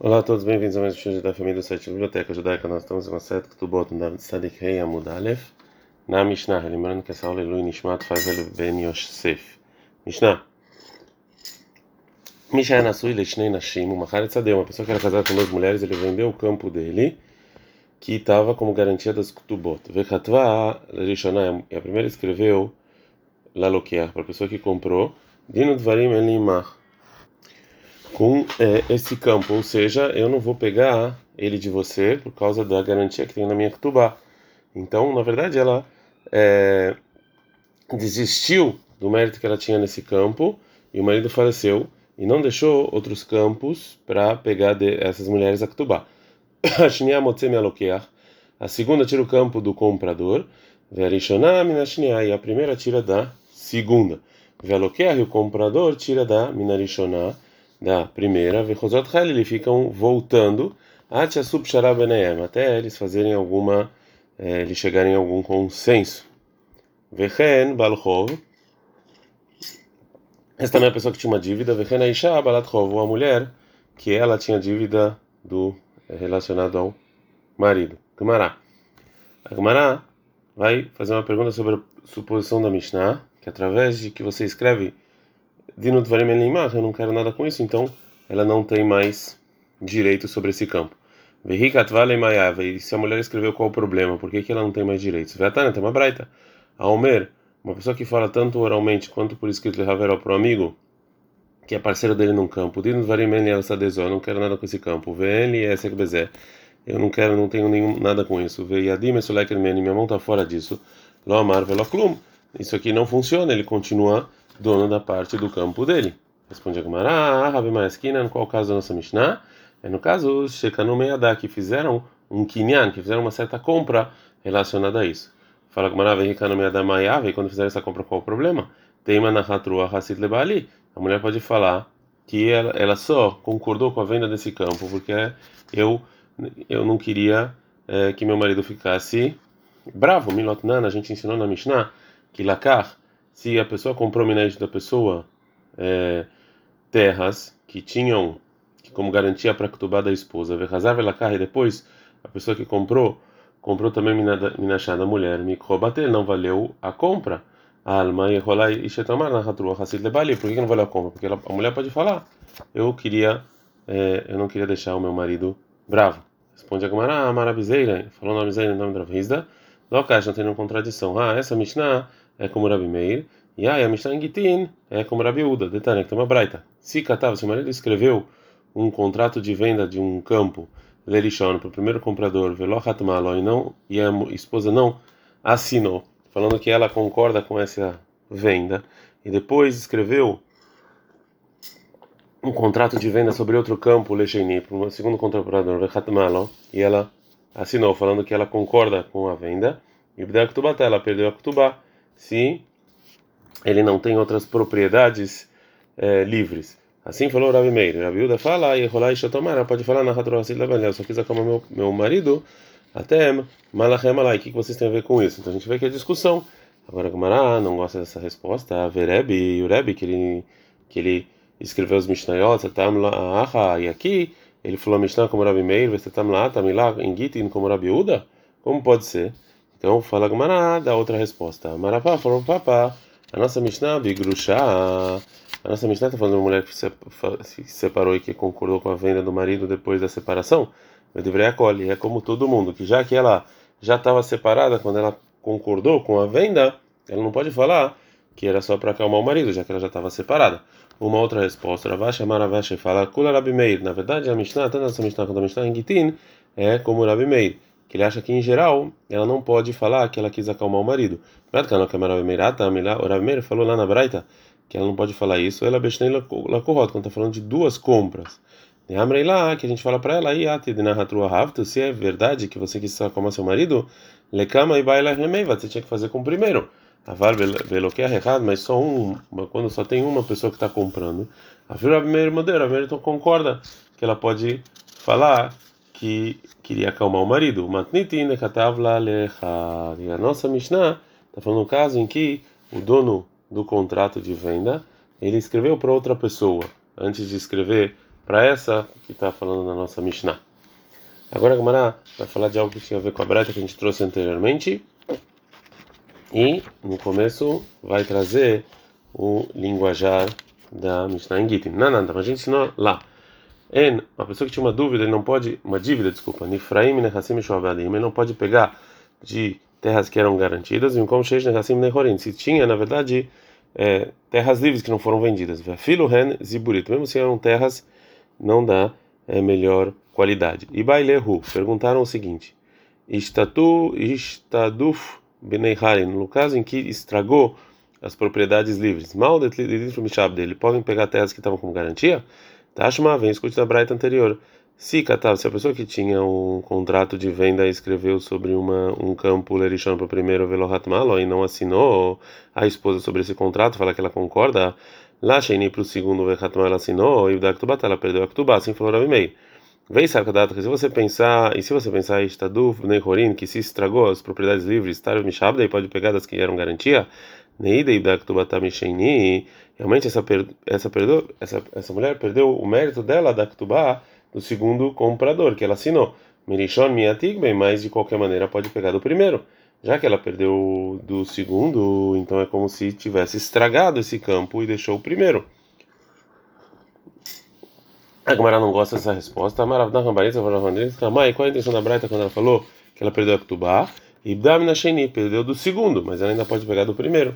Olá a todos, bem-vindos a mais um show da família do site Biblioteca Judaica. Nós estamos em uma seta que tu bota no Tzadik Rei Amud Aleph, na Mishnah. Lembrando que essa aula é Lui Nishmat faz ele Ben Yosef. Mishnah. Mishnah Nasui Lechnei Nashim, uma Haretzadeh, uma pessoa que era casada com duas mulheres, ele vendeu o campo dele, que estava como garantia das Kutubot. Vechatva Rishonah, a primeira escreveu Lalokiah, para a pessoa que comprou, Dino Dvarim Elimach com é, esse campo, ou seja, eu não vou pegar ele de você por causa da garantia que tem na minha Ketubá. Então, na verdade, ela é, desistiu do mérito que ela tinha nesse campo e o marido faleceu e não deixou outros campos para pegar de, essas mulheres a Ketubá. A segunda tira o campo do comprador, e a primeira tira da segunda. E o comprador tira da Minarishoná da primeira, Vechozot Hal, eles ficam voltando até eles fazerem alguma, é, eles chegarem a algum consenso. Vechen Balchov, essa também é a pessoa que tinha uma dívida, Vechen Aisha Balatchov, a mulher que ela tinha dívida do é, relacionado ao marido. Gumará. A Gumará vai fazer uma pergunta sobre a suposição da Mishnah, que através de que você escreve Dino Dvarim Elimach, eu não quero nada com isso, então ela não tem mais direito sobre esse campo. E se a mulher escreveu qual o problema, por que, que ela não tem mais direitos? Vetana tem uma braita. A Omer, uma pessoa que fala tanto oralmente quanto por escrito Haveró para o amigo, que é parceiro dele num campo, Dino Dvarim Elimach, eu não quero nada com esse campo. E Bezé. Eu não quero, não tenho nenhum, nada com isso. Veiadim minha mão está fora disso. Lo amar veloklum. Isso aqui não funciona, ele continua dono da parte do campo dele. Responde a Gemara, Rabi Maeskina, no qual caso da nossa Mishnah? É no caso Shekanu Meyadá, que fizeram um kinyan, que fizeram uma certa compra relacionada a isso. Fala Gemara, Vehikanu Meyadá Mayav, e quando fizeram essa compra, qual o problema? Teima na Hatrua Hasid Lebali. A mulher pode falar que ela, ela só concordou com a venda desse campo, porque eu, eu não queria é, que meu marido ficasse bravo. Milotnana, a gente ensinou na Mishnah que Lakar se a pessoa comprou minete da pessoa é, terras que tinham como garantia para a da esposa, verrazar e depois a pessoa que comprou comprou também minachá da mulher, mikrobater não valeu a compra. Alma e rolar e shetamar na hatrua hasid lebali. Por que não valeu a compra? Porque ela, a mulher pode falar, eu queria, é, eu não queria deixar o meu marido bravo. Responde a Gamara, ah, marabizeira, falou nome Zeira, nome da. Lokash não tem nenhuma contradição. Ah, essa Mishnah é como Rabi Meir, e aí a Mishnah Gitin é como Rabi Uda, detalhe que tem uma braita. Se catava, se o marido escreveu um contrato de venda de um campo, Lerishon, para o primeiro comprador, Velochat Malo, e, não, e a esposa não assinou, falando que ela concorda com essa venda, e depois escreveu um contrato de venda sobre outro campo, Lecheini, para um segundo comprador, Velochat Malo, e ela assinou, falando que ela concorda com a venda, e ela perdeu a Ktubá se ele não tem outras propriedades é, livres. Assim falou Rabi Meir. Rabi Uda fala, e Rolai Shotomara pode falar na Hadrosil Eu só quis acalmar meu, meu marido, até Malachem. O que vocês têm a ver com isso? Então a gente vê que é discussão. Agora Gamara não gosta dessa resposta. A Verebi, o Rebi, que ele, que ele escreveu os Mishnayot, e aqui ele falou Mishnah como Rabi Meir, Vesetam lá, Tamilá, em Gitin como Rabi Uda? Como pode ser? Então fala Gmará, dá outra resposta. Marapá falou papá. A nossa Mishnah, Bigrushá, a nossa Mishnah está falando de uma mulher que se separou e que concordou com a venda do marido depois da separação. Eu deveria acolher, é como todo mundo, que já que ela já estava separada quando ela concordou com a venda, ela não pode falar que era só para acalmar o marido, já que ela já estava separada. Uma outra resposta, Ravash Maravash fala, Kula Rabi Meir. Na verdade, a Mishnah, tanto essa Mishnah quanto a Mishnah em Gitin, é como Rabi Meir que ele acha que em geral ela não pode falar que ela quis acalmar o marido. O Rav falou lá na Braita que ela não pode falar isso. Ela besnei lakorot quando está falando de duas compras. Amrei lá que a gente fala para ela aí se é verdade que você quis acalmar seu marido, lekama e baila você tinha que fazer com o primeiro. Avar veloquear errado, mas só um, quando só tem uma pessoa que está comprando. A Meir Rav então concorda que ela pode falar que queria acalmar o marido. Matnitin katavla lecha. E a nossa Mishnah está falando um caso em que o dono do contrato de venda ele escreveu para outra pessoa antes de escrever para essa que está falando na nossa Mishnah. Agora a Gemara vai falar de algo que tinha a ver com a Breta que a gente trouxe anteriormente. E no começo vai trazer o linguajar da Mishnah em Gittin. Não, nada, a gente ensinou lá. En, uma pessoa que tinha uma dúvida, ele não pode, uma dívida, desculpa, Nifraim Nehassim Shoabadim, ele não pode pegar de terras que eram garantidas, e como Sheish Nehassim Nehorim, se tinha, na verdade, é, terras livres que não foram vendidas. Filo Ren Ziburit, mesmo se eram terras, não dá é, melhor qualidade. E Bailehu, perguntaram o seguinte: Istatu Istaduf Beneiharin, no caso em que estragou as propriedades livres, mal dele, podem pegar terras que estavam como garantia? Tashma, vem escute da Braita anterior. Se se a pessoa que tinha um contrato de venda escreveu sobre uma, um campo Lerishon para o primeiro Velohat Malo e não assinou a esposa sobre esse contrato, fala que ela concorda, lá Sheini para o segundo Velohat Malo assinou e o Daktubat ela perdeu a Ktubá, assim falou Rabi Meir. Vem Sarkadat, se você pensar, e se você pensar em Staduf, Nehorin, que se estragou as propriedades livres, Tarv Mishabda, e pode pegar das que eram garantia, Realmente essa, essa, perdeu, essa, essa mulher perdeu o mérito dela da Ktubá do segundo comprador, que ela assinou. Mirishon Miatigbe, mas de qualquer maneira pode pegar do primeiro. Já que ela perdeu do segundo, então é como se tivesse estragado esse campo e deixou o primeiro. A Gamara não gosta dessa resposta. A Maravda Rambaritza Ramai, qual a intenção da Braita quando ela falou que ela perdeu a Ktubá? E Bdamina Sheni perdeu do segundo, mas ela ainda pode pegar do primeiro.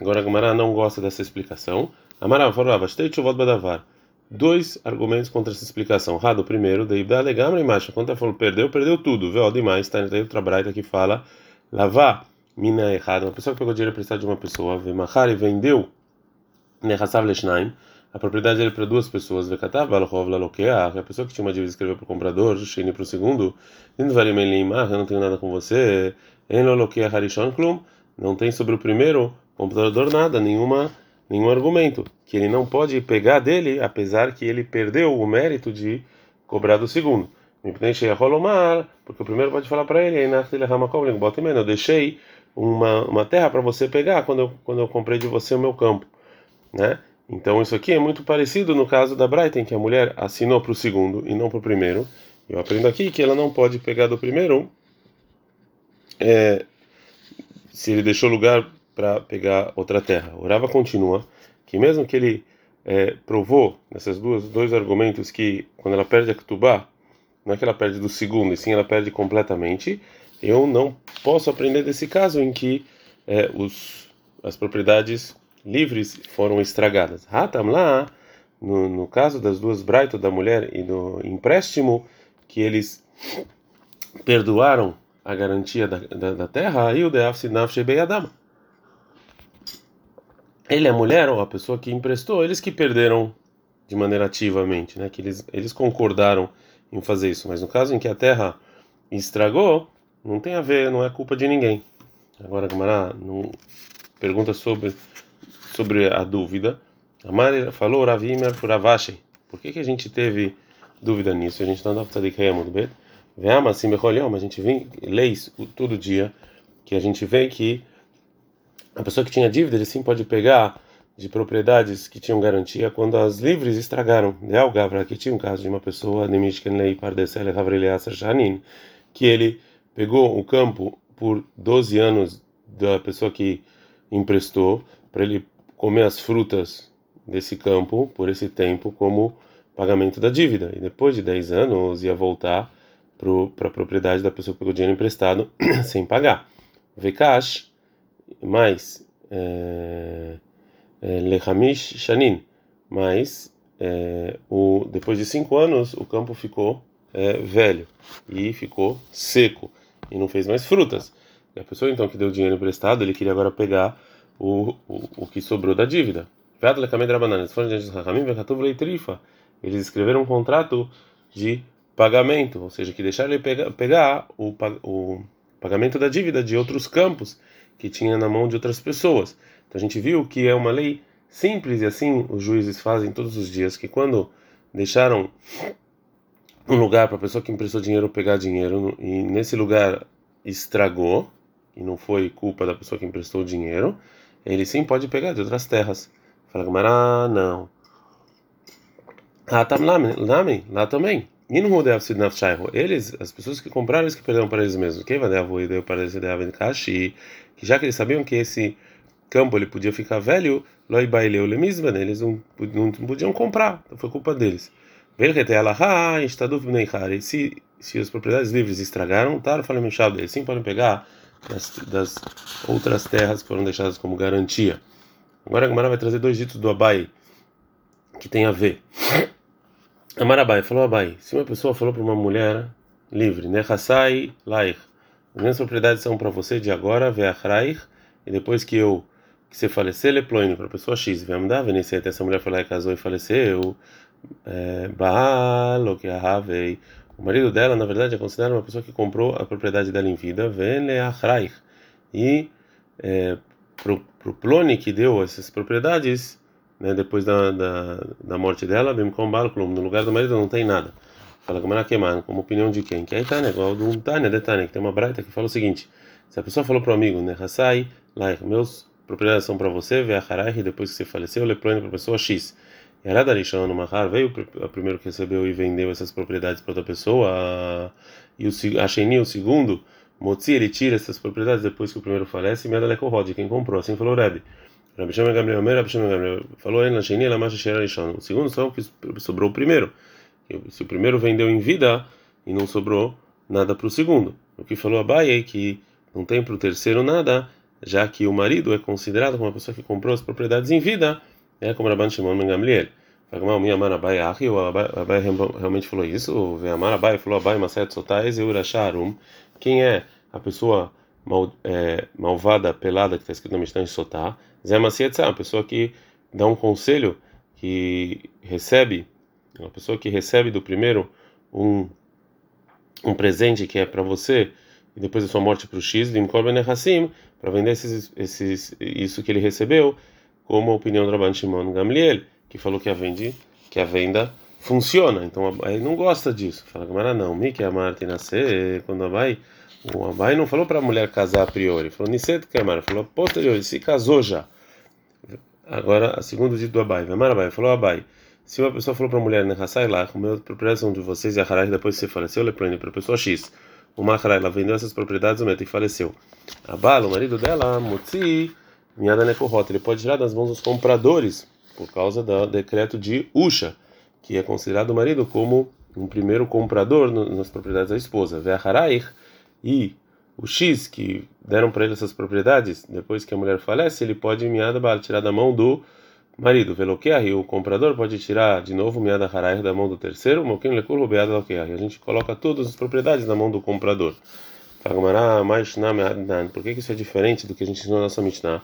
Agora a Gamara não gosta dessa explicação. A Marav falou: Avastei Chuvot Badavar. Dois argumentos contra essa explicação. Rado, primeiro, daí Ibda Legamra e Macha. Quando ela falou perdeu, perdeu tudo. Vê, ó, demais. Está em outra Braita que fala: Lavar, mina errada. Uma pessoa que pegou dinheiro emprestado de uma pessoa, vê Mahar e vendeu, Nehassav Leshnaim a propriedade dele para duas pessoas, Vekatav Balchov Lalokeach, a pessoa que tinha uma dívida escreveu para o comprador, Sheni para o segundo, eu não tenho nada com você, Enolokeach Harishon Klum, não tem sobre o primeiro comprador nada, nenhuma, nenhum argumento, que ele não pode pegar dele, apesar que ele perdeu o mérito de cobrar do segundo. Porque o primeiro pode falar para ele, eu deixei uma, uma terra para você pegar quando eu, quando eu comprei de você o meu campo, né? Então isso aqui é muito parecido no caso da Brighton, que a mulher assinou para o segundo e não para o primeiro. Eu aprendo aqui que ela não pode pegar do primeiro é, se ele deixou lugar para pegar outra terra. O Rava continua que mesmo que ele é, provou nesses dois, dois argumentos que quando ela perde a Ketubá, não é que ela perde do segundo, e sim ela perde completamente, eu não posso aprender desse caso em que é, os, as propriedades livres foram estragadas. Hatam lá, no, no caso das duas braitas da mulher e do empréstimo, que eles perdoaram a garantia da, da, da terra, aí o Adam. Ele é mulher ou a pessoa que emprestou, eles que perderam de maneira ativamente, né? Que eles, eles concordaram em fazer isso. Mas no caso em que a terra estragou, não tem a ver, não é culpa de ninguém. Agora, Gamara não pergunta sobre sobre a dúvida. A Mari falou Ravimer Ravashi. Por que, que a gente teve dúvida nisso? A gente não dá para muito bem. Veama assim, mas a gente vem leis todo dia que a gente vê que a pessoa que tinha dívida, ele sim pode pegar de propriedades que tinham garantia quando as livres estragaram. De Algavra, que tinha um caso de uma pessoa, que ele pegou o campo por 12 anos da pessoa que emprestou para ele comer as frutas desse campo por esse tempo como pagamento da dívida. E depois de 10 anos ia voltar para a pro, propriedade da pessoa que pegou dinheiro emprestado sem pagar. Vekash, mais é, é, Lehamish Shanin, mas é, o, depois de 5 anos o campo ficou é, velho e ficou seco e não fez mais frutas. E a pessoa então que deu dinheiro emprestado, ele queria agora pegar o, o, o que sobrou da dívida. Eles escreveram um contrato de pagamento, ou seja, que deixaram ele pegar, pegar o, o pagamento da dívida de outros campos que tinha na mão de outras pessoas. Então a gente viu que é uma lei simples e assim os juízes fazem todos os dias, que quando deixaram um lugar para a pessoa que emprestou dinheiro pegar dinheiro e nesse lugar estragou, e não foi culpa da pessoa que emprestou o dinheiro, ele sim pode pegar de outras terras. Fala Gamara, não. Ah, tá lá, também. E no Rodev Sidnafshaiho, eles, as pessoas que compraram, eles que perderam para eles mesmos. Quem vai dar e deu para eles que já que eles sabiam que esse campo ele podia ficar velho, Loi Baileu Lemisban, eles não, não podiam comprar, então foi culpa deles. Se, se as propriedades livres estragaram, eles sim podem pegar das, das outras terras que foram deixadas como garantia. Agora a Gamara vai trazer dois ditos do Abai que tem a ver. Amarabai falou Abai, se uma pessoa falou para uma mulher livre, Nechassai Laich, as minhas propriedades são para você de agora, Veachraich, e depois que eu que você falecer, Leploine, para a pessoa X, Vemdá, Venecia, até essa mulher foi lá e casou e faleceu, é, Baal, que Ahavei, o marido dela, na verdade, é considerado uma pessoa que comprou a propriedade dela em vida, Veneachraich, e é, pro, pro Plone que deu essas propriedades, né, depois da, da, da morte dela, Bimkom Balklum, no lugar do marido não tem nada. Fala como Maraqueman, como opinião de quem? Que aí tá, né? Igual do Tânia, de Tânia, que tem uma braita que fala o seguinte: se a pessoa falou pro amigo, né, Hassai, lá, meus propriedades são para você, Veacharai, depois que você faleceu, Leplone para a pessoa X. E a Arishon no Mahar veio o primeiro que recebeu e vendeu essas propriedades para outra pessoa, e o, a Sheni, o segundo, Motzi, ele tira essas propriedades depois que o primeiro falece, e Medaleko Rod, quem comprou, assim falou o Rebbe. Rabi Shimon Gabriel, Rabi Shimon Gabriel falou ele Sheni, ela macha Shera Rishon. O segundo só sobrou o primeiro. Se o primeiro vendeu em vida e não sobrou nada para o segundo. O que falou Abai é que não tem para o terceiro nada, já que o marido é considerado como uma pessoa que comprou as propriedades em vida, é como Rabban Shimon Ben Gamliel. Fagmal minha amar Abai Achi, o Abai realmente falou isso, o Amar Abai falou Abai Maset Sotais e Urasharum. Quem é a pessoa mal, é, malvada, pelada, que está escrito no Mishnah em Sotá? Zé Macietza, uma pessoa que dá um conselho, que recebe, uma pessoa que recebe do primeiro um, um presente que é para você, e depois da sua morte para o X, Limkor Ben para vender esses, esses, isso que ele recebeu, como a opinião do Rabban Shimon Gamliel, que falou que a, vende, que a venda funciona. Então aí não gosta disso. Fala Gamara, não, Miki Amar nascer quando a Abai, o Abai não falou para a mulher casar a priori, falou Niset Kamar, falou posterior, se casou já. Agora, a segunda dito do Abai, Amar Abai, falou Abai. Se uma pessoa falou para a mulher, Nehassai lá, o meu propriedade são de vocês e a Harai depois você faleceu, Leprone, para a pessoa X o Mahara, ela vendeu essas propriedades, o Meto e faleceu. A Bala, o marido dela, Mutzi, Miada Nekohot, ele pode tirar das mãos dos compradores, por causa do decreto de Usha, que é considerado o marido como um primeiro comprador nas propriedades da esposa. Ve'acharaich, e o X, que deram para ele essas propriedades, depois que a mulher falece, ele pode, Miada Bala, tirar da mão do marido, veloquear, e o comprador pode tirar de novo miada harair da mão do terceiro, moquim rubeada loquear. A gente coloca todas as propriedades na mão do comprador. Por que isso é diferente do que a gente ensinou na nossa Mishnah?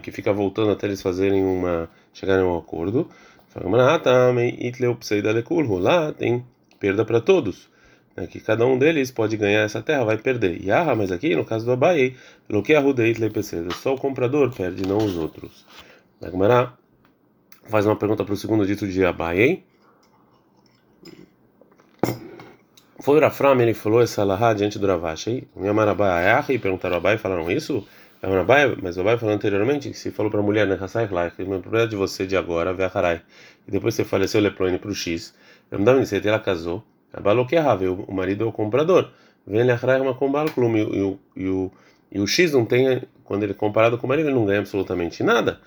que fica voltando até eles fazerem uma. chegarem a um acordo. Lá tem perda para todos né, que cada um deles pode ganhar essa terra, vai perder. Yaha, mas aqui no caso do Abai, lo que arrudeit lepeceda, só o comprador perde, não os outros. Agmará faz uma pergunta para o segundo dito de Abai. Foi o Rafram, ele falou essa lahá diante do Ravashi. Minha Ayahi, e perguntaram ao Abai, falaram isso? Abai, mas o Abai falou anteriormente que se falou para a mulher, né, Hassai é uma propriedade de você de agora, Veaharai, e depois você faleceu, Leplone para o X, ela casou. O marido é o comprador. Vem ele uma combalclum e o e o X não tem quando ele é comparado com o marido ele não ganha absolutamente nada.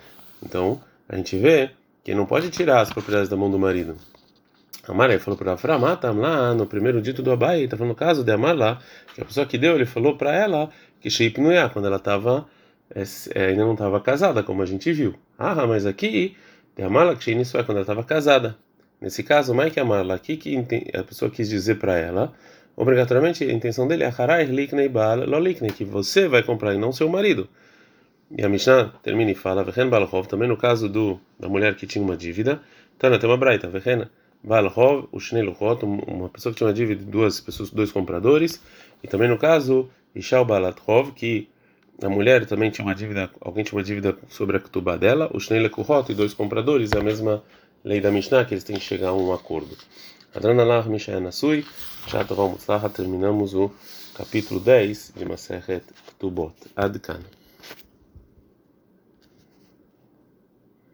Então a gente vê que não pode tirar as propriedades da mão do marido. Amar falou para Afra, mata lá no primeiro dito do Abai, está falando no caso de Amar lá, que a pessoa que deu, ele falou para ela que Sheip não ia, quando ela estava é, ainda não estava casada, como a gente viu. Ah, mas aqui, de Amar lá, que Sheip é quando ela estava casada. Nesse caso, Mike Amarla, aqui que a pessoa quis dizer para ela, obrigatoriamente a intenção dele é Liknei que você vai comprar e não seu marido. E a Mishnah termina e fala, Vechen Balhov, também no caso do, da mulher que tinha uma dívida, Tana tem uma braita, Vechen Balhov, o Shnei Luchot, uma pessoa que tinha uma dívida de duas pessoas, dois compradores, e também no caso, Ishal Balathov, que a mulher também tinha uma dívida, alguém tinha uma dívida sobre a ketubá dela, o Shnei Lekuhot e dois compradores, é a mesma lei da Mishnah, que eles têm que chegar a um acordo. Adranallah Mishnah Nasui, já terminamos o capítulo 10 de Maseret Tubot. Adkan.